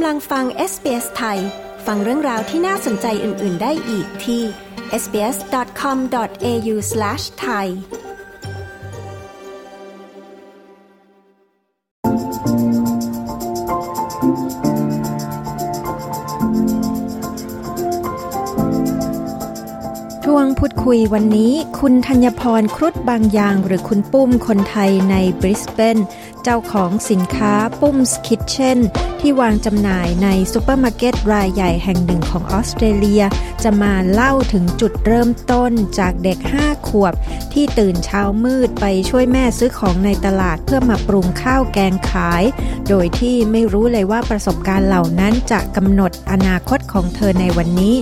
กำลังฟัง SBS ไทย ฟังเรื่องราวที่น่าสนใจอื่น ๆ ได้อีกที่ sbs.com.au/thai ช่วงพูดคุยวันนี้ คุณธัญพรครุฑบางยาง หรือคุณปุ้มคนไทยในบริสเบน เจ้าของสินค้า Pum's Kitchen ที่วางจำหน่ายในซูเปอร์มาร์เก็ตรายใหญ่แห่งหนึ่งของออสเตรเลีย จะมาเล่าถึงจุดเริ่มต้นจากเด็ก 5 ขวบ ที่ตื่นเช้ามืดไปช่วยแม่ซื้อของในตลาดเพื่อมาปรุงข้าวแกงขาย โดยที่ไม่รู้เลยว่าประสบการณ์เหล่านั้นจะกำหนดอนาคตของเธอในวันนี้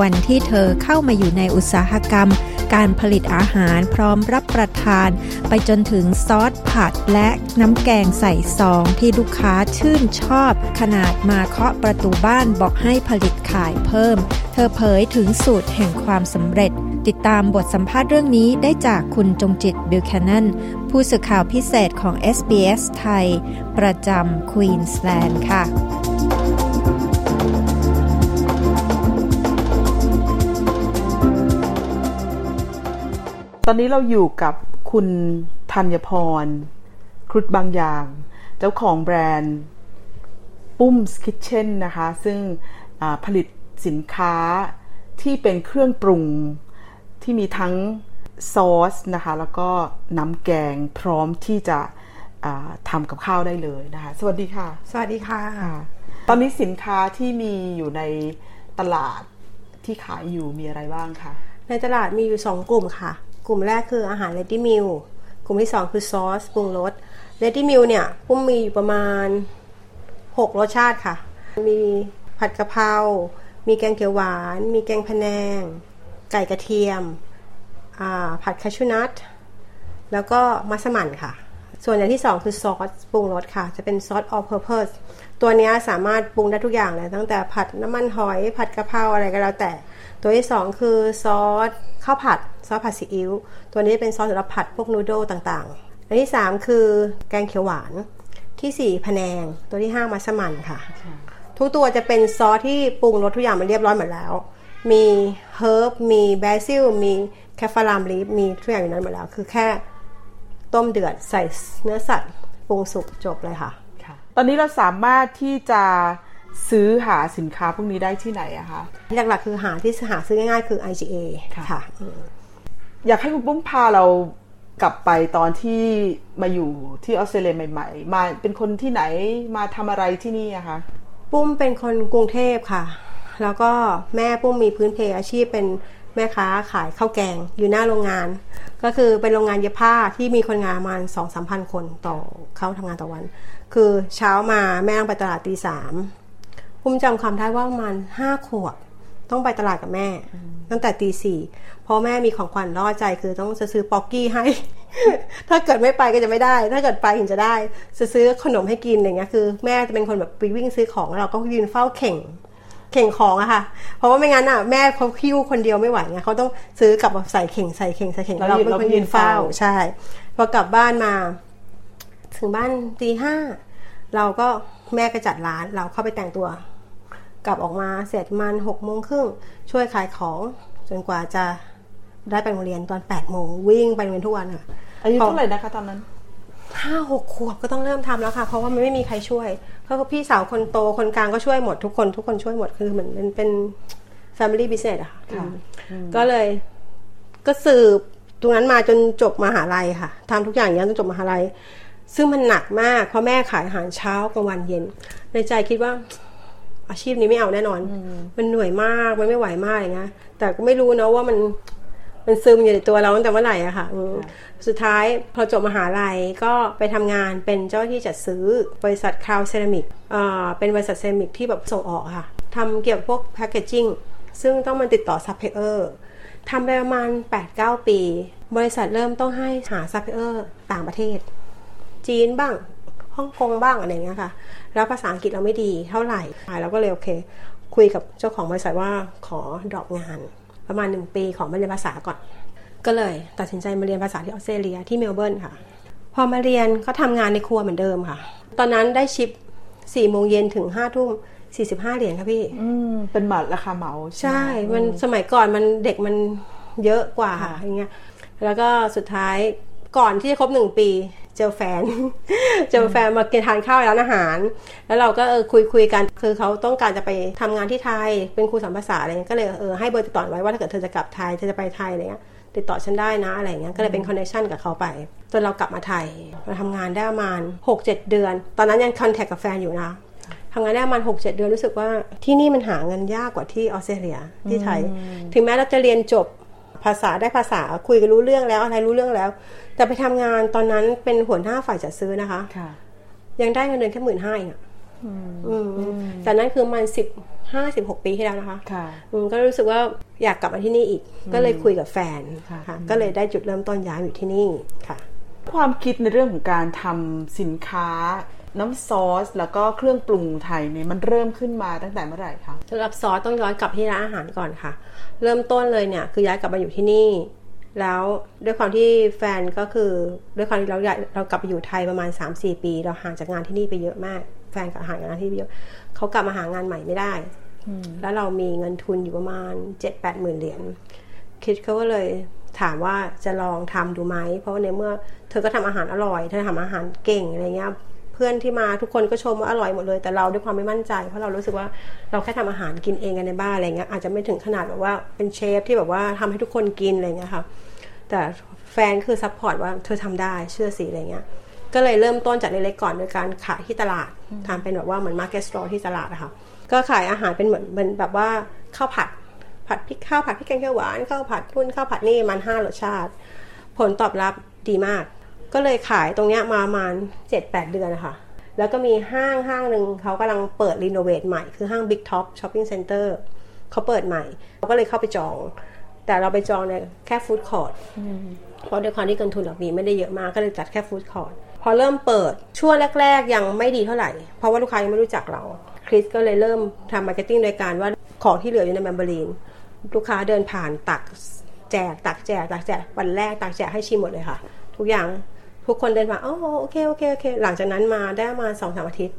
วันที่เธอเข้ามาอยู่ในอุตสาหกรรม การผลิตอาหารพร้อมรับประทาน ไปจนถึงซอสผัดและน้ำแกงใส่ซองที่ลูกค้าชื่นชอบ ขนาดมาเคาะประตูบ้านบอกให้ผลิตขายเพิ่ม เธอเผยถึงสูตรแห่งความสำเร็จ ติดตามบทสัมภาษณ์เรื่องนี้ได้จากคุณจงจิตบิลแคนนันผู้สื่อข่าวพิเศษของ SBS ไทย ประจำควีนสแลนด์ค่ะ ตอนนี้เราอยู่กับคุณธัญพร ครุฑบางอย่าง เจ้าของแบรนด์ ปุ้มสคิทเช่นนะคะ ซึ่งผลิตสินค้าที่เป็นเครื่องปรุงที่มีทั้งซอสนะคะ แล้วก็น้ำแกงพร้อมที่จะทำกับข้าวได้เลยนะคะ สวัสดีค่ะ สวัสดีค่ะ ตอนนี้สินค้าที่มีอยู่ในตลาดที่ขายอยู่มีอะไรบ้างคะในตลาดมีอยู่ 2 กลุ่มค่ะ กลุ่มแรกคืออาหาร ready meal กลุ่มที่ 2 คือซอสปรุงรส ready meal เนี่ยปุ้มมีอยู่ประมาณ 6 รสชาติค่ะ มีผัดกะเพรา มีแกงเขียวหวาน มีแกงพะแนง ไก่กระเทียม ผัด cashew nut แล้วก็มัสมั่นค่ะ ส่วนอย่างที่ 2 คือซอสปรุงรสค่ะ จะเป็นซอส all purpose ตัวนี้สามารถปรุงได้ทุกอย่างเลย ตั้งแต่ผัดน้ำมันหอย ผัดกะเพราอะไรก็แล้วแต่ ตัวที่ 2 คือซอสข้าวผัด ซอสผัดซีอิ๊วตัวนี้เป็นซอสสำหรับผัดพวกนูโดต่างๆ อันที่ 3 คือแกงเขียวหวาน ที่4พะแนง ตัวที่ 5 มัสมั่นค่ะ ทุกตัวจะเป็นซอสที่ปรุงรสทุกอย่างมันเรียบร้อยหมดแล้ว มีเฮิร์บมีแบซิล มีแคฟารามลีฟมีทุกอย่างอยู่นั้นหมดแล้ว คือแค่ต้มเดือดใส่เนื้อสัตว์ปรุงสุกจบเลยค่ะ ตอนนี้เราสามารถที่จะซื้อหาสินค้าพวกนี้ได้ที่ไหนอะคะ หลักๆคือหาที่หาซื้อง่ายๆคือ IGA ค่ะ อยากให้คุณปุ้มพาเรากลับไปตอนที่มาอยู่ที่ออสเตรเลียใหม่ ๆ มาเป็นคนที่ไหนมาทำอะไรที่นี่อะคะปุ้มเป็นคนกรุงเทพค่ะ แล้วก็แม่ปุ้มมีพื้นเพอาชีพเป็นแม่ค้าขายข้าวแกงอยู่หน้าโรงงาน ก็คือเป็นโรงงานเย็บผ้าที่มีคนงานประมาณสองสามพันคนต่อเข้าทำงานต่อวัน คือเช้ามาแม่ต้องไปตลาดตีสามปุ้มจำความได้ว่าประมาณห้าขวบ ต้องไปตลาดกับแม่ ตั้งแต่ตีสี่เพราะแม่มีของขวัญล่อใจคือต้องจะซื้อป๊อกกี้ให้ ถ้าเกิดไม่ไปก็จะไม่ได้ ถ้าเกิดไปถึงจะได้ จะซื้อขนมให้กินอย่างเงี้ยคือแม่จะเป็นคนแบบไปวิ่งซื้อของเราก็ยืนเฝ้าเข่งเข่งของอะค่ะ เพราะว่าไม่งั้นอะแม่เขาคิ้วคนเดียวไม่ไหวไงเขาต้องซื้อกลับมาใส่เข่งใส่เข่งใส่เข่งเราเป็นคนยืนเฝ้าใช่ พอกลับบ้านมา ถึงบ้านตีห้าเราก็แม่ก็จัดร้านเราเข้าไปแต่งตัว กลับออกมาเสร็จมันหกโมงครึ่งช่วยขายของจนกว่าจะได้ไปโรงเรียนตอนแปดโมงวิ่งไปโรงเรียนทุกวันค่ะอายุเท่าไหร่นะคะตอนนั้นห้าหกขวบก็ต้องเริ่มทำแล้วค่ะ เพราะว่ามันไม่มีใครช่วยก็พี่สาวคนโตคนกลางก็ช่วยหมดทุกคน ทุกคนช่วยหมดคือเหมือนเป็นเป็น family business อะค่ะก็เลยก็สืบตรงนั้นมาจนจบมหาลัยค่ะทำทุกอย่างอย่างนี้จนจบมหาลัย ซึ่งมันหนักมากเพราะแม่ขายอาหารเช้ากลางวันเย็น ในใจคิดว่า อาชีพนี้ไม่เอาแน่นอน มันเหนื่อยมาก มันไม่ไหวมากอย่างเงี้ยแต่ก็ไม่รู้นะว่ามันมันซึมอยู่ในตัวเราตั้งแต่เมื่อไหร่อะค่ะ สุดท้ายพอจบมหาลัยก็ไปทำงานเป็นเจ้าที่จัดซื้อบริษัทคราวน์เซรามิกเป็นบริษัทเซรามิกที่แบบส่งออกค่ะทำเกี่ยวกับพวก packaging ซึ่งต้องมันติดต่อซัพพลายเออร์ทำไปประมาณ 8-9 ปี บริษัทเริ่มต้องให้หาซัพพลายเออร์ต่างประเทศ จีนบ้าง ฮ่องกงบ้างอะไรเงี้ยค่ะ แล้วภาษาอังกฤษเราไม่ดีเท่าไหร่เราก็เลยโอเค คุยกับเจ้าของบริษัทว่าขอ drop งาน ประมาณหนึ่งปีของมาเรียนภาษาก่อน ก็เลยตัดสินใจมาเรียนภาษาที่ออสเตรเลียที่เมลเบิร์นค่ะ พอมาเรียนก็ทำงานในครัวเหมือนเดิมค่ะ ตอนนั้นได้ชิปสี่โมงเย็นถึงห้าทุ่ม45เหรียญค่ะพี่อืมเป็นหมัดราคาเหมาใช่ไหมันสมัยก่อนมันเด็กมันเยอะกว่าอย่างเงี้ย แล้วก็สุดท้ายก่อนที่จะครบหนึ่งปี เจอแฟน เจอแฟนมากินทานข้าวในร้านอาหาร แล้วเราก็เออคุยคุยกัน คือเขาต้องการจะไปทำงานที่ไทย เป็นครูสอนภาษาอะไรเงี้ย ก็เลยเออให้เบอร์ติดต่อไว้ว่าถ้าเกิดเธอจะกลับไทย เธอจะไปไทยอะไรเงี้ย ติดต่อฉันได้นะอะไรเงี้ย ก็เลยเป็นคอนเนคชันกับเขาไป จนเรากลับมาไทยมาทำงานได้ประมาณหกเจ็ดเดือน ตอนนั้นยังคอนแทคกับแฟนอยู่นะทำงานได้ประมาณหกเจ็ดเดือนรู้สึกว่าที่นี่มันหาเงินยากกว่าที่ออสเตรเลียที่ไทย ถึงแม้เราจะเรียนจบ ภาษาได้ภาษาคุยกันรู้เรื่องแล้วอะไรรู้เรื่องแล้ว แต่ไปทำงานตอนนั้นเป็นหัวหน้าฝ่ายจัดซื้อนะคะค่ะ ยังได้เงินเดือนแค่หมื่นห้าเองอะอืมแต่นั้นคือมันสิบห้าสิบหกปีที่แล้วนะคะค่ะอืมก็รู้สึกว่าอยากกลับมาที่นี่อีก ก็เลยคุยกับแฟนค่ะค่ะก็เลยได้จุดเริ่มต้นย้ายมาอยู่ที่นี่ค่ะ ความคิดในเรื่องของการทำสินค้า น้ำซอส แล้วก็เครื่องปรุงไทยเนี่ยมันเริ่มขึ้นมาตั้งแต่เมื่อไหร่คะสำหรับซอสต้องย้อนกลับที่ร้านอาหารก่อนค่ะ เริ่มต้นเลยเนี่ยคือย้ายกลับมาอยู่ที่นี่ แล้วด้วยความที่แฟนก็คือด้วยความที่เราย้ายเรากลับไปอยู่ไทยประมาณ 3-4 ปี เราห่างจากงานที่นี่ไปเยอะมาก แฟนกับห่างจากงานที่นี่ไปเยอะเขากลับมาหางานใหม่ไม่ได้แล้วเรามีเงินทุนอยู่ประมาณ7-8หมื่นเหรียญคิดเขาก็เลยถามว่าจะลองทำดูไหมเพราะว่าในเมื่อเธอก็ทำอาหารอร่อย เธอทำอาหารเก่งอะไรเงี้ย เพื่อนที่มาทุกคนก็ชมว่าอร่อยหมดเลย แต่เราด้วยความไม่มั่นใจ เพราะเรารู้สึกว่าเราแค่ทำอาหารกินเองกันในบ้านอะไรเงี้ยอาจจะไม่ถึงขนาดแบบว่าเป็นเชฟที่แบบว่าทำให้ทุกคนกินอะไรเงี้ยค่ะแต่แฟนคือ support ว่าเธอทำได้เชื่อสิอะไรเงี้ยก็เลยเริ่มต้นจากเล็กๆก่อนโดยการขายที่ตลาดทำเป็นแบบว่าเหมือน market stall ที่ตลาดอะค่ะก็ขายอาหารเป็นเหมือนเป็นแบบว่าข้าวผัดผัดพริกข้าวผัดพริกแกงเขียวหวานข้าวผัดนู่นข้าวผัดนี่มันห้ารสชาติ ผลตอบรับดีมาก ก็เลยขายตรงเนี้ยมาประมาณเจ็ดแปดเดือนนะคะแล้วก็มีห้างห้างหนึ่งเขากำลังเปิด renovate ใหม่คือห้าง Big Top Shopping Center เขาเปิดใหม่เราก็เลยเข้าไปจอง แต่เราไปจองในแค่ food court เพราะด้วยความที่เงินทุนเรามีไม่ได้เยอะมากก็เลยจัดแค่ food court พอเริ่มเปิดช่วงแรก ๆ ยังไม่ดีเท่าไหร่ เพราะว่าลูกค้ายังไม่รู้จักเรา คริสก็เลยเริ่มทำ marketing โดยการว่าของที่เหลืออยู่ในแมมเบอรีนลูกค้าเดินผ่านตักแจกตักแจกตักแจกวันแรกตักแจกให้ชิมหมดเลยค่ะ ทุกอย่าง ทุกคนเดินมาโอ้โอเคโอเคโอเค หลังจากนั้นมาได้มาสองสามอาทิตย์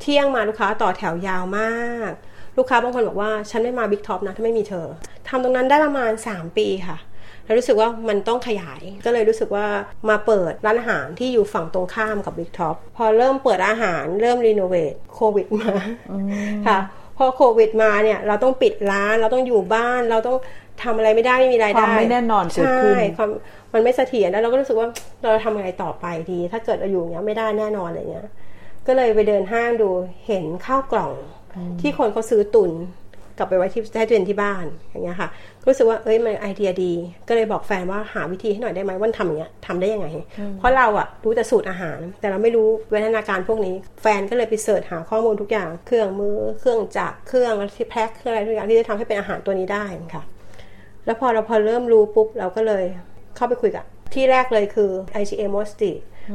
เที่ยงมาลูกค้าต่อแถวยาวมาก ลูกค้าบางคนบอกว่าฉันไม่มาบิ๊กท็อปนะถ้าไม่มีเธอทำตรงนั้นได้ประมาณ 3 ปีค่ะ แล้วรู้สึกว่ามันต้องขยายก็เลยรู้สึกว่ามาเปิดร้านอาหารที่อยู่ฝั่งตรงข้ามกับบิ๊กท็อปพอเริ่มเปิดอาหารเริ่ม renovate โควิดมาค่ะพอโควิดมาเนี่ยเราต้องปิดร้านเราต้องอยู่บ้านเราต้องทำอะไรไม่ได้ไม่มีรายได้ความไม่แน่นอนเกิดขึ้นใช่ควา มมันไม่เสถียรแล้วเราก็รู้สึกว่าเราทำไงต่อไปดี ถ้าเกิดเราอยู่อย่างเงี้ยไม่ได้แน่นอนอะไรเงี้ย ก็เลยไปเดินห้างดูเห็นข้าวกล่อง ที่คนเขาซื้อตุนกลับไปไว้ที่ให้ตัวเองที่บ้านอย่างเงี้ยค่ะก็รู้สึกว่าเอ้ยมันไอเดียดี ก็เลยบอกแฟนว่าหาวิธีให้หน่อยได้ไหมว่าทำอย่างเงี้ยทำได้ยังไง เพราะเราอะรู้แต่สูตรอาหาร แต่เราไม่รู้วิทยาการพวกนี้ แฟนก็เลยไปเสิร์ชหาข้อมูลทุกอย่าง เครื่องมือเครื่องจักรเครื่องที่แพ็คเครื่องอะไรทุกอย่างที่จะทำให้เป็นอาหารตัวนี้ได้ค่ะ แล้วพอเราพอเริ่มรู้ปุ๊บเราก็เลย เข้าไปคุยกับ ที่แรกเลยคือ IGA m o s t y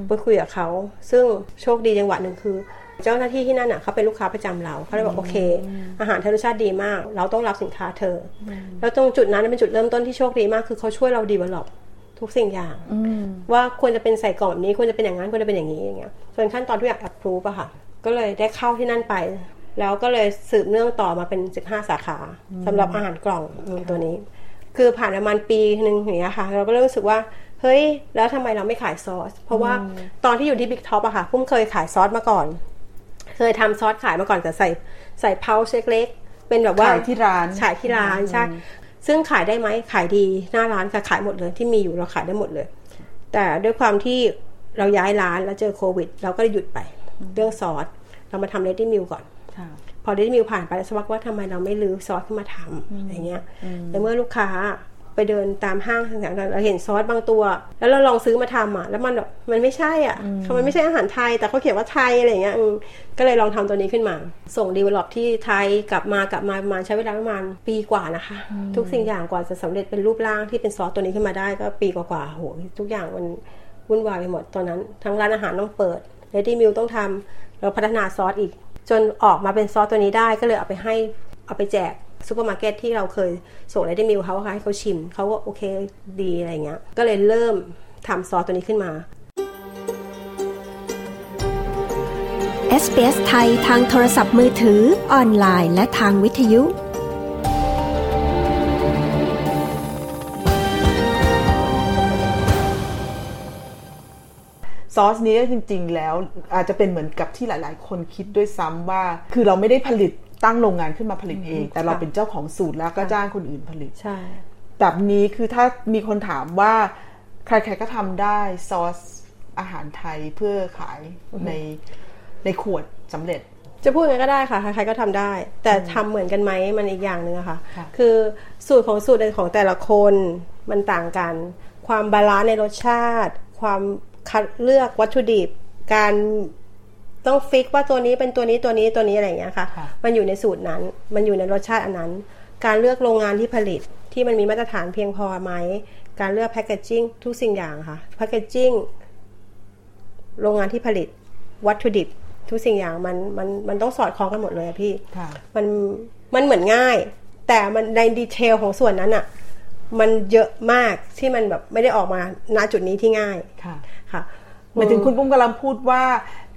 ไปคุยกับเขา ซึ่งโชคดีจังหวะหนึ่งคือ เจ้าหน้าที่ที่นั่นอะเขาเป็นลูกค้าประจำเราเขาเลยบอกโอเค อาหารเธอรสชาติดีมาก เราต้องรับสินค้าเธออแล้วตรงจุดนั้นเป็นจุดเริ่มต้นที่โชคดีมากคือเขาช่วยเราดีวลลอปทุกสิ่งอย่างว่าควรจะเป็นใส่กล่องแบบนี้ควรจะเป็นอย่างนั้นควรจะเป็นอย่างนี้อย่างเงี้ยส่วนขั้นตอนทุกอย่าง approve อะค่ะ ก็เลยได้เข้าที่นั่นไป แล้วก็เลยสืบเนื่องต่อมาเป็น 15 สาขาสำหรับอาหารกล่องตัวนี้ คือผ่านประมาณปีหนึ่งอย่างเงี้ยค่ะ เราก็เริ่มรู้สึกว่าเฮ้ย แล้วทำไมเราไม่ขายซอส เพราะว่าตอนที่อยู่ที่บิ๊กท็อปอะค่ะพุ่มเคยขายซอสมาก่อน เคยทำซอสขายมาก่อนแต่ใส่ใส่เพาเล็กๆเป็นแบบว่าขายที่ร้านขายที่ร้านใช่ซึ่งขายได้ไหมขายดีหน้าร้านค่ะขายหมดเลยที่มีอยู่เราขายได้หมดเลย แต่ด้วยความที่เราย้ายร้านแล้วเจอโควิด เราก็เลยหยุดไปเรื่องซอสเรามาทำ ready meal ก่อนค่ะ พอ ready meal ผ่านไปแล้วสักพักว่าทำไมเราไม่รื้อซอสขึ้นมาทำอย่างเงี้ยแต่เมื่อลูกค้าไปเดินตามห้างต่างๆเราเห็นซอสบางตัว แล้วเราลองซื้อมาทำอะ แล้วมันแบบมันไม่ใช่อะมันไม่ใช่อาหารไทย แต่เขาเขียนว่าไทยอะไรเงี้ยอืมก็เลยลองทำตัวนี้ขึ้นมา ส่ง develop ที่ไทยกลับมากลับมาประมาณใช้เวลาประมาณปีกว่านะคะ ทุกสิ่งอย่างกว่าจะสำเร็จเป็นรูปร่างที่เป็นซอสตัวนี้ขึ้นมาได้ก็ปีกว่าๆโหทุกอย่างมันวุ่นวายไปหมดตอนนั้น ทั้งร้านอาหารต้องเปิด ready meal ต้องทำแล้วพัฒนาซอสอีก จนออกมาเป็นซอสตัวนี้ได้ก็เลยเอาไปให้เอาไปแจกซูเปอร์มาร์เก็ตที่เราเคยส่ง ready meal เขาค่ะให้เขาชิมเขาก็โอเคดีอะไรเงี้ยก็เลยเริ่มทำซอสตัวนี้ขึ้นมา SBS ไทยทางโทรศัพท์มือถือออนไลน์ และทางวิทยุ อสนี้จริง ๆ แล้วอาจจะเป็นเหมือนกับที่หลาย ๆ คนคิดด้วยซ้ำว่า คือเราไม่ได้ผลิตตั้งโรงงานขึ้นมาผลิตเอง แต่เราเป็นเจ้าของสูตรแล้วก็จ้างคนอื่นผลิตใช่แบบนี้คือถ้ามีคนถามว่าใครๆก็ทำได้ซอสอาหารไทยเพื่อขายในในขวดสำเร็จ จะพูดยังไงก็ได้ค่ะใครๆก็ทำได้ แต่ทำเหมือนกันไหมมันอีกอย่างหนึ่งอะค่ะค่ะ คือสูตรของสูตรของแต่ละคนมันต่างกัน ความ balance ในรสชาติ ความ คัดเลือกวัตถุดิบ การต้อง fix ว่าตัวนี้เป็นตัวนี้ตัวนี้ตัวนี้อะไรอย่างเงี้ยค่ะค่ะ มันอยู่ในสูตรนั้น มันอยู่ในรสชาติอันนั้น การเลือกโรงงานที่ผลิตที่มันมีมาตรฐานเพียงพอไหม การเลือก packaging ทุกสิ่งอย่างค่ะ packaging โรงงานที่ผลิต วัตถุดิบ ทุกสิ่งอย่างมันมันมันต้องสอดคล้องกันหมดเลยอะพี่ค่ะมันมันเหมือนง่าย แต่มันใน detail ของส่วนนั้นอะมันเยอะมากที่มันแบบไม่ได้ออกมาณจุดนี้ที่ง่าย ค่ะค่ะหมายถึงคุณปุ้มกำลังพูดว่า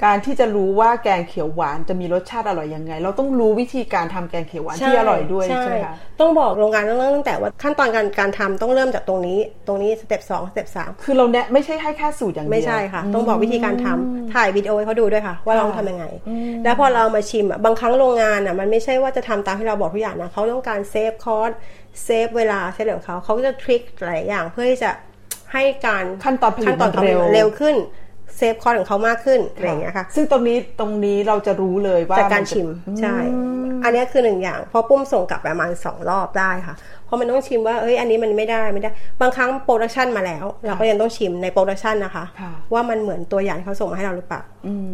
การที่จะรู้ว่าแกงเขียวหวานจะมีรสชาติอร่อยยังไง เราต้องรู้วิธีการทำแกงเขียวหวานที่อร่อยด้วยใช่ไหมคะต้องบอกโรงงานต้องเริ่มตั้งแต่ว่าขั้นตอนการการทำต้องเริ่มจากตรงนี้ ตรงนี้ step สอง step สามคือเราแนะไม่ใช่ให้แค่สูตรอย่างเดียวไม่ใช่ค่ะ ต้องบอกวิธีการทำถ่ายวิดีโอให้เขาดูด้วยค่ะ ว่าเราทำยังไง แล้วพอเรามาชิมอะบางครั้งโรงงานอะมันไม่ใช่ว่าจะทำตามที่เราบอกทุกอย่างนะเขาต้องการ save cost save เวลา save ของเขาเขาก็จะ trick หลายอย่างเพื่อที่จะ ให้การขั้นตอนผลิตขั้นตอนมันเร็วเร็วขึ้น save cost ของเขามากขึ้นอะไรอย่างเงี้ยค่ะ ซึ่งตรงนี้ตรงนี้เราจะรู้เลยว่าจากการจะชิมใช่ อันนี้คือหนึ่งอย่างเพราะปุ้มส่งกลับประมาณสองรอบได้ค่ะเพราะมันต้องชิมว่าเอ้ยอันนี้มันไม่ได้ไม่ได้ บางครั้ง production มาแล้ว เราก็ยังต้องชิมใน production นะคะค่ะว่ามันเหมือนตัวอย่างที่เขาส่งมาให้เราหรือเปล่า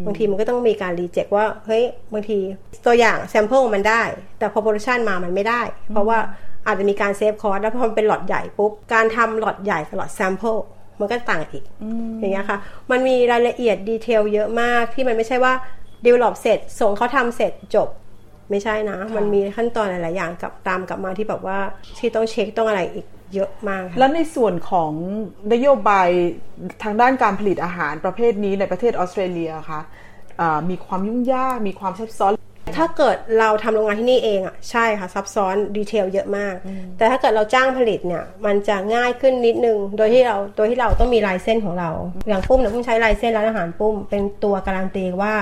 บางทีมันก็ต้องมีการ reject ว่าเฮ้ยบางทีตัวอย่าง sample มันได้ แต่พอ production มามันไม่ได้ เพราะว่า อาจจะมีการ save cost แล้วพอมันเป็นหลอดใหญ่ปุ๊บ การทำหลอดใหญ่กับ lot sample มันก็ต่างกันอีกอย่างเงี้ยค่ะ มันมีรายละเอียด detail เยอะมากที่มันไม่ใช่ว่า develop เสร็จ ส่งเขาทำเสร็จจบ ไม่ใช่นะ มันมีขั้นตอนหลาย ๆ อย่างกลับตามกลับมาที่แบบว่าที่ต้องเช็คต้องอะไรอีกเยอะมากค่ะแล้วในส่วนของนโยบายทางด้านการผลิตอาหารประเภทนี้ในประเทศออสเตรเลียคะอ่ามีความยุ่งยากมีความซับซ้อน ถ้าเกิดเราทำโรงงานที่นี่เองอะใช่ค่ะซับซ้อน detail เยอะมาก แต่ถ้าเกิดเราจ้างผลิตเนี่ยมันจะง่ายขึ้นนิดนึง โดยที่เราโดยที่เราต้องมี license ของเรา อย่างปุ้มเนี่ยปุ้มใช้ license ร้านอาหารปุ้มเป็นตัวการันตีว่า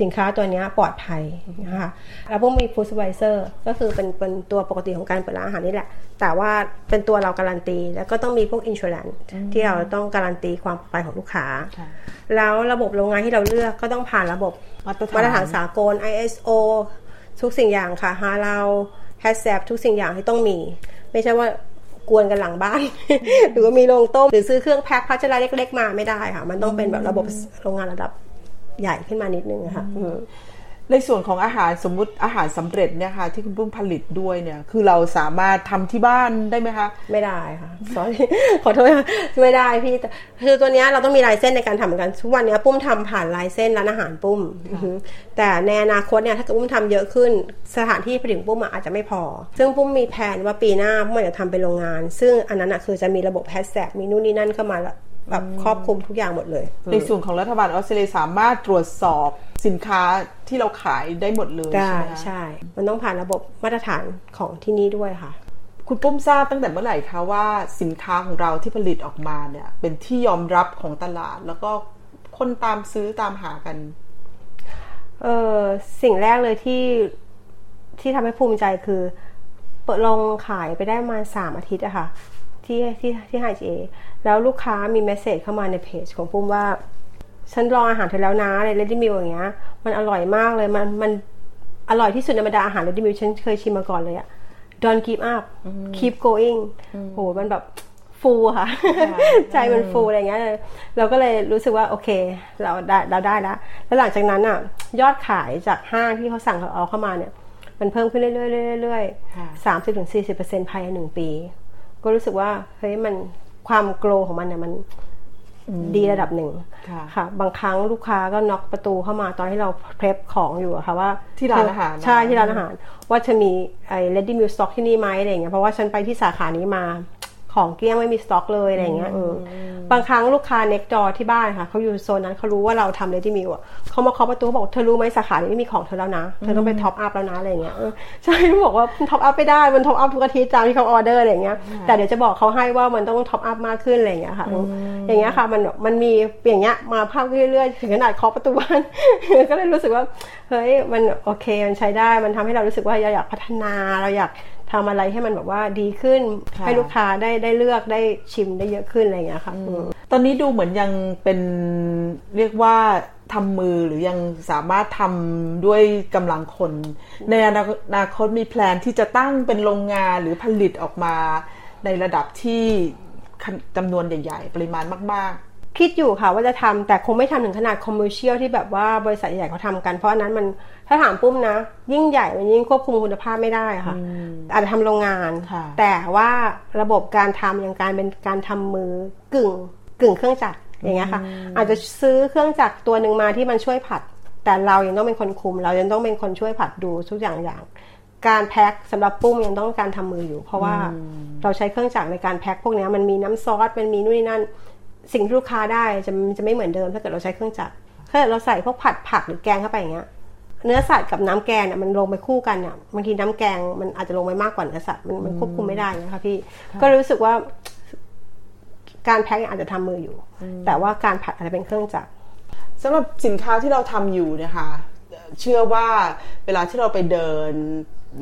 สินค้าตัวเนี้ยปลอดภัยนะคะแล้วปุ้มมีฟู้ด s ไ v เซอร์ก็คือเป็นเป็นตัวปกติของการเปิดร้านอาหารนี่แหละ แต่ว่าเป็นตัวเราการันตี แล้วก็ต้องมีพวกอินช r แ n นที่เราต้องการันตีความปลอดภัยของลูกค้าค่ะแล้วระบบโรงงานที่เราเลือกก็ต้องผ่านระบบมาตรฐานมาตรฐานสากล ISO ทุกสิ่งอย่างค่ะฮาเราแฮชแซทุกสิ่งอย่างที่ต้องมี ไม่ใช่ว่ากวนกันหลังบ้าน หรือว่ามีโรงต้ม หรือซื้อเครื่องแพ็คพัชราเล็ก ๆ มาไม่ได้ค่ะ มันต้องเป็นแบบระบบโรงงานระดับ ใหญ่ขึ้นมานิดนึงค่ะอืมในส่วนของอาหารสมมุติอาหารสำเร็จเนี่ยค่ะที่คุณปุ้มผลิตด้วยเนี่ย คือเราสามารถทำที่บ้านได้ไหมคะ ไม่ได้ค่ะ sorry ขอโทษค่ะไม่ได้พี่แต่คือตัวเนี้ยเราต้องมีลายเส้นในการทำเหมือนกันทุกวันเนี้ยปุ้มทำผ่านลายเส้นร้านอาหารปุ้มอือฮึแต่ในอนาคตเนี่ยถ้าเกิดปุ้มทำเยอะขึ้นสถานที่ผลิตของปุ้มอะอาจจะไม่พอ ซึ่งปุ้มมีแผนว่าปีหน้าปุ้มอยากจะทำเป็นโรงงาน ซึ่งอันนั้นอะคือจะมีระบบแฮชแท็กมีนู่นนี่นั่นเข้ามา แล้วแบบครอบคลุมทุกอย่างหมดเลย ในส่วนของรัฐบาลออสเตรเลียสามารถตรวจสอบสินค้าที่เราขายได้หมดเลยได้ใช่ไหมคะใช่ มันต้องผ่านระบบมาตรฐานของที่นี่ด้วยค่ะ คุณปุ้มทราบตั้งแต่เมื่อไหร่คะว่าสินค้าของเราที่ผลิตออกมาเนี่ย เป็นที่ยอมรับของตลาด แล้วก็คนตามซื้อตามหากันเออสิ่งแรกเลยที่ที่ทำให้ภูมิใจคือ เปิดลงขายไปได้ประมาณสามอาทิตย์อะค่ะ ที่ที่ที่ไฮจีแล้วลูกค้ามีเมสเซจเข้ามาในเพจของปุ้มว่า ฉันลองอาหารเธอแล้วนะใน Ready Meal อย่างเงี้ย มันอร่อยมากเลย มันมันอร่อยที่สุดในบรรดาอาหาร Ready Meal ฉันเคยชิมมาก่อนเลยอะ Don't give up keep going โหมันแบบฟูค่ะ ใจมันฟูอะไรเงี้ย เราก็เลยรู้สึกว่า โอเค เราได้เราได้แล้ว แล้วหลังจากนั้นอะ ยอดขายจากห้างที่เขาสั่งเอาเข้ามาเนี่ย มันเพิ่มขึ้นเรื่อยๆเรื่อยค่ะๆสามสิบถึงสี่สิบเปอร์เซ็นต์ภายในหนึ่งปี ก็รู้สึกว่าเฮ้ยมันความโกลของมันเนี่ยมันดีระดับหนึ่งค่ะค่ะ บางครั้งลูกค้าก็น็อกประตูเข้ามาตอนที่เรา prep ของอยู่อะค่ะว่าที่ร้านอาหารใช่ที่ร้านอาหาร ว่าจะมีไอ้ ready meal stock ที่นี่ไหมอะไรอย่างเงี้ยเพราะว่าฉันไปที่สาขานี้มาเของเกลี้ยงไม่มีสต็อกเลยอะไรเงี้ยเออบางครั้งลูกค้าเน็กจอที่บ้านค่ะเขาอยู่โซนนั้นเขารู้ว่าเราทำ ready meal อะเขามาเคาะประตูบอกเธอรู้ไหมสาขานี้ไม่มีของเธอแล้วนะเธอต้องไป top up แล้วนะอะไรเงี้ยใช่บอกว่า top up ไม่ได้มัน top up ทุกอาทิตย์ตามที่เขาออเดอร์อะไรเงี้ยแต่เดี๋ยวจะบอกเขาให้ว่ามันต้องท็อปอัพมากขึ้นอะไรเงี้ยค่ะ อย่างเงี้ยค่ะมันมันมีอย่างเงี้ยมาภาพเรื่อยๆถึงขนาดเคาะประตูบ้านก็เลยรู้สึกว่าเฮ้ยมันโอเคมันใช้ได้มันทำให้เรารู้สึกว่าเราอยากพัฒนาเราอยากทำอะไรให้มันแบบว่าดีขึ้น ให้ลูกค้าได้ได้เลือกได้ชิมได้เยอะขึ้นอะไรอย่างเงี้ยค่ะตอนนี้ดูเหมือนยังเป็นเรียกว่าทำมือหรือยังสามารถทำด้วยกำลังคน ในอนาคตมี plan ที่จะตั้งเป็นโรงงานหรือผลิตออกมาในระดับที่จำนวนใหญ่ ๆ ปริมาณมาก คิดอยู่ค่ะว่าจะทำแต่คงไม่ทำถึงขนาด commercial ที่แบบว่าบริษัทใหญ่เขาทำกัน เพราะอันนั้นมันถ้าถามปุ้มนะ ยิ่งใหญ่มันยิ่งควบคุมคุณภาพไม่ได้ค่ะ อาจจะทำโรงงาน แต่ว่าระบบการทำอย่างการเป็นการทำมือกึ่งกึ่งเครื่องจักรอย่างเงี้ยค่ะ อาจจะซื้อเครื่องจักรตัวหนึ่งมาที่มันช่วยผัด แต่เรายังต้องเป็นคนคุม เรายังต้องเป็นคนช่วยผัดดูทุกอย่างอย่าง การแพ็คสำหรับปุ้มยังต้องการทำมืออยู่ เพราะว่าเราใช้เครื่องจักรในการแพ็คพวกนี้มันมีน้ำซอสมันมีนู่นนี่นั่น สิ่งที่ลูกค้าได้จะจะไม่เหมือนเดิม ถ้าเกิดเราใช้เครื่องจักรถ้าเกิดเราใส่พวกผัดผักหรือแกงเข้าไปอย่างเงี้ยเนื้อสัตว์กับน้ำแกงเนี่ยมันลงไปคู่กันเนี่ยบางทีน้ำแกงมันอาจจะลงไปมากกว่าเนื้อสัตว์มันมันควบคุมไม่ได้นะคะพี่ก็รู้สึกว่า การแพ็คอาจจะทำมืออยู่ แต่ว่าการผัดอาจจะเป็นเครื่องจักรสำหรับสินค้าที่เราทำอยู่เนี่ยค่ะเชื่อว่าเวลาที่เราไปเดิน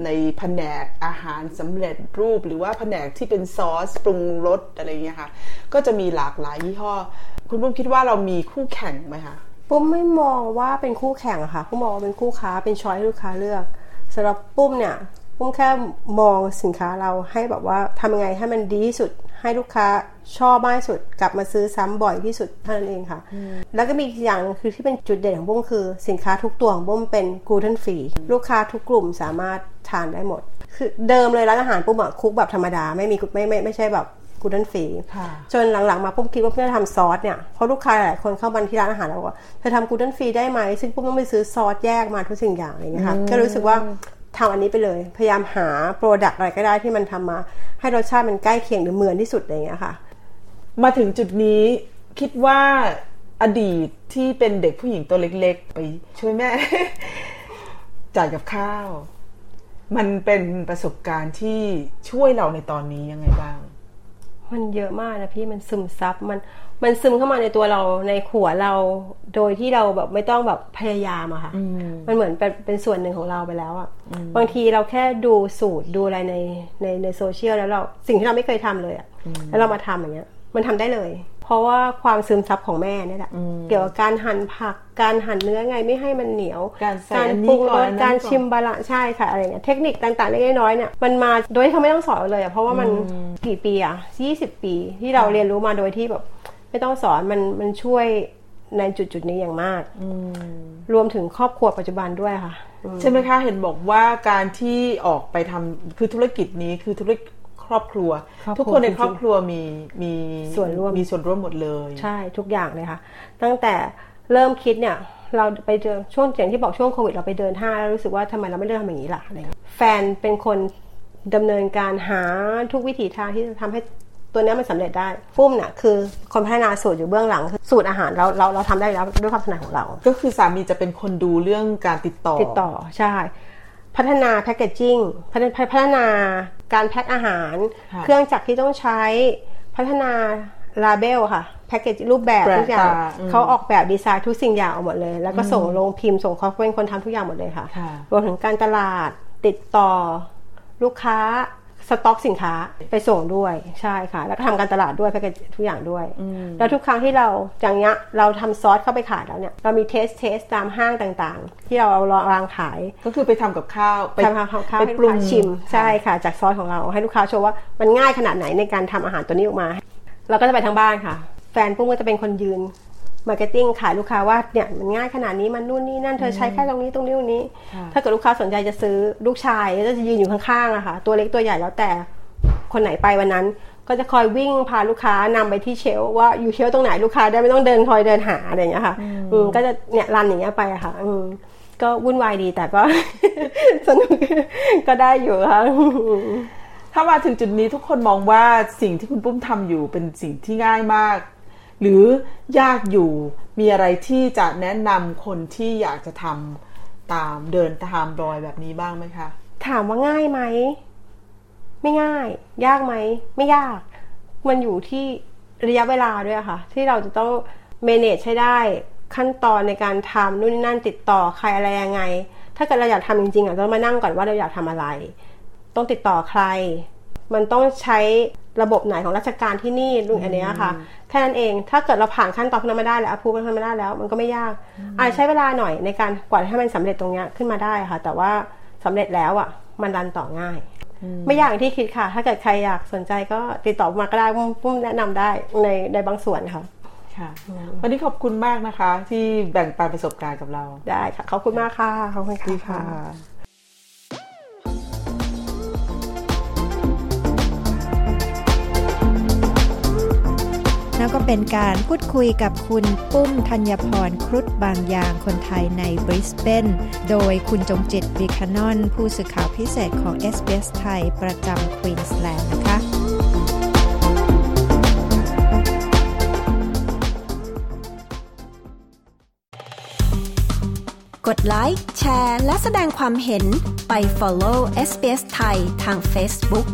ในแผนกอาหารสำเร็จรูป หรือว่าแผนกที่เป็นซอสปรุงรสอะไรเงี้ยค่ะ ก็จะมีหลากหลายยี่ห้อ คุณปุ้มคิดว่าเรามีคู่แข่งไหมคะปุ้มไม่มองว่าเป็นคู่แข่งค่ะปุ้มมองว่าเป็นคู่ค้าเป็นช้อยให้ลูกค้าเลือกสำหรับปุ้มเนี่ย ปุ้มแค่มองสินค้าเราให้แบบว่าทำยังไงให้มันดีที่สุด ให้ลูกค้าชอบมากที่สุด กลับมาซื้อซ้ำบ่อยที่สุดเท่านั้นเองค่ะ แล้วก็มีอย่างคือที่เป็นจุดเด่นของปุ้มคือ สินค้าทุกตัวของปุ้มเป็น gluten free ลูกค้าทุกกลุ่มสามารถทานได้หมด คือเดิมเลยร้านอาหารปุ้มอะ cook แบบธรรมดาไม่มีไม่ไม่ไม่ใช่แบบ gluten free จนหลังๆมาปุ้มคิดว่าเพื่อทำซอสเนี่ยเพราะลูกค้าหลายคนเข้ามาที่ร้านอาหารแล้วว่าเธอทำ gluten free ได้ไหมซึ่งปุ้มต้องไปซื้อซอสแยกมาทุกสิ่งอย่างอะไรเงี้ยค่ะก็รู้สึกว่า ทำอันนี้ไปเลย พยายามหาproduct อะไรก็ได้ที่มันทำมา ให้รสชาติมันใกล้เคียงหรือเหมือนที่สุดอะไรเงี้ยค่ะ มาถึงจุดนี้คิดว่าอดีตที่เป็นเด็กผู้หญิงตัวเล็กๆ ไปช่วยแม่จ่ายกับข้าว มันเป็นประสบการณ์ที่ช่วยเราในตอนนี้ยังไงบ้าง มันเยอะมากนะพี่มันซึมซับมันมันซึมเข้ามาในตัวเราในหัวเราโดยที่เราแบบไม่ต้องแบบพยายามอะค่ะ มันเหมือนเป็นเป็นส่วนหนึ่งของเราไปแล้วอะบางทีเราแค่ดูสูตรดูอะไรในในในโซเชียลแล้วเราสิ่งที่เราไม่เคยทำเลยอะแล้วเรามาทำอย่างเงี้ย มันทำได้เลย เพราะว่าความซึมซับของแม่นี่แหละเกี่ยวกับการหั่นผักการหั่นเนื้อไงไม่ให้มันเหนียว การปรุงรสการชิมบาละใช่ค่ะอะไรเงี้ยเทคนิคต่างๆเล็กน้อยเนี่ยมันมาโดยที่เขาไม่ต้องสอนเลยอะเพราะว่ามันกี่ปีอะยี่สิบปีที่เราเรียนรู้มาโดยที่แบบไม่ต้องสอนมันมันช่วยในจุดจุดนี้อย่างมากรวมถึงครอบครัวปัจจุบันด้วยค่ะ ใช่ไหมคะ เห็นบอกว่าการที่ออกไปทำคือธุรกิจนี้คือธุรกิจ ครอบครัว ทุกคนในครอบครัวมีมีส่วนร่วมมีส่วนร่วมหมดเลย ใช่ทุกอย่างเลยค่ะ ตั้งแต่เริ่มคิดเนี่ยเราไปเจอช่วงอย่างที่บอกช่วงโควิดเราไปเดินห้างแล้วรู้สึกว่าทำไมเราไม่เริ่มทำอย่างนี้ล่ะอะไรแฟนเป็นคนดำเนินการหาทุกวิถีทางที่จะทำให้ตัวนี้มันสำเร็จได้ปุ้มเนี่ยคือคนพัฒนาสูตรอยู่เบื้องหลังสูตรอาหารเราเราเราทำได้แล้วด้วยความถนัดของเรา ก็คือสามีจะเป็นคนดูเรื่องการติดต่อติดต่อใช่ พัฒนาแพคเกจจิ้งพัฒนาการแพ็คอาหาร เครื่องจักรที่ต้องใช้พัฒนาลาเบลค่ะแพคเกจรูปแบบทุกอย่างเขาออกแบบดีไซน์ทุกสิ่งอย่างออกหมดเลย แล้วก็ส่งลงพิมพ์ส่งเขาเป็นคนทำทุกอย่างหมดเลยค่ะ รวมถึงการตลาดติดต่อลูกค้า สต็อกสินค้าไปส่งด้วยใช่ค่ะ แล้วก็ทำการตลาดด้วยแพ็กเกจทุกอย่างด้วย แล้วทุกครั้งที่เราอย่างเงี้ยเราทำซอสเข้าไปขายแล้วเนี่ยเรามี taste taste ตามห้างต่างๆ ที่เราเอาวางขาย ก็คือไปทำกับข้าวไปทำข้าวให้ลูกค้าชิมใช่ค่ะ จากซอสของเราให้ลูกค้าโชว์ว่ามันง่ายขนาดไหนในการทำอาหารตัวนี้ออกมา เราก็จะไปทางบ้านค่ะ แฟนปุ้มก็จะเป็นคนยืน marketing ขายลูกค้าว่าเนี่ยมันง่ายขนาดนี้มันนู่นนี่นั่นเธอใช้แค่ตรงนี้ตรงนี้ตรงนี้ ถ้าเกิดลูกค้าสนใจจะซื้อลูกชายก็จะยืนอยู่ข้างๆอะค่ะตัวเล็กตัวใหญ่แล้วแต่คนไหนไปวันนั้น ก็จะคอยวิ่งพาลูกค้านำไปที่เชลว่าอยู่เชลตรงไหนลูกค้าได้ไม่ต้องเดินคอยเดินหาอะไรอย่างเงี้ยค่ะอืมก็จะเนี่ยรันอย่างเงี้ยไปอะค่ะอืมก็วุ่นวายดีแต่ก็สนุกก็ได้อยู่ค่ะถ้ามาถึงจุดนี้ทุกคนมองว่าสิ่งที่คุณปุ้มทำอยู่เป็นสิ่งที่ง่ายมาก หรือยากอยู่มีอะไรที่จะแนะนำคนที่อยากจะทำตามเดินตามรอยแบบนี้บ้างไหมคะ ถามว่าง่ายไหม ไม่ง่าย ยากไหม ไม่ยาก มันอยู่ที่ระยะเวลาด้วยค่ะ ที่เราจะต้อง manage ให้ได้ขั้นตอนในการทำนู่นนี่นั่นติดต่อใครอะไรยังไง ถ้าเกิดเราอยากทำจริงๆอะต้องมานั่งก่อนว่าเราอยากทำอะไร ต้องติดต่อใคร มันต้องใช้ระบบไหนของราชการที่นี่ลุงอันเนี้ยค่ะ แค่นั้นเองถ้าเกิดเราผ่านขั้นตอนพวกนั้นมาได้แล้วพูดมันมาได้แล้ว มันก็ไม่ยากอาจจะใช้เวลาหน่อยในการกว่าให้มันสำเร็จตรงเนี้ยขึ้นมาได้ค่ะ แต่ว่าสำเร็จแล้วอะ มันรันต่อง่าย ไม่ยากอย่างที่คิดค่ะ ถ้าเกิดใครอยากสนใจก็ติดต่อมาก็ได้ปุ้มปุ้มแนะนำได้ในในบางส่วนค่ะค่ะวันนี้ขอบคุณมากนะคะ ที่แบ่งปันประสบการณ์กับเราได้ค่ะขอบคุณมากค่ะขอบคุณดีค่ะ ค่ะแล้วก็เป็นการพูดคุยกับคุณปุ้มธัญพรครุฑบางยางคนไทยในบริสเบนโดยคุณจงจิตวิคานอน ผู้สื่อข่าวพิเศษของ SBS ไทยประจำควีนสแลนด์นะคะกดไลค์ แชร์ และแสดงความเห็นไป follow SBS ไทยทาง Facebook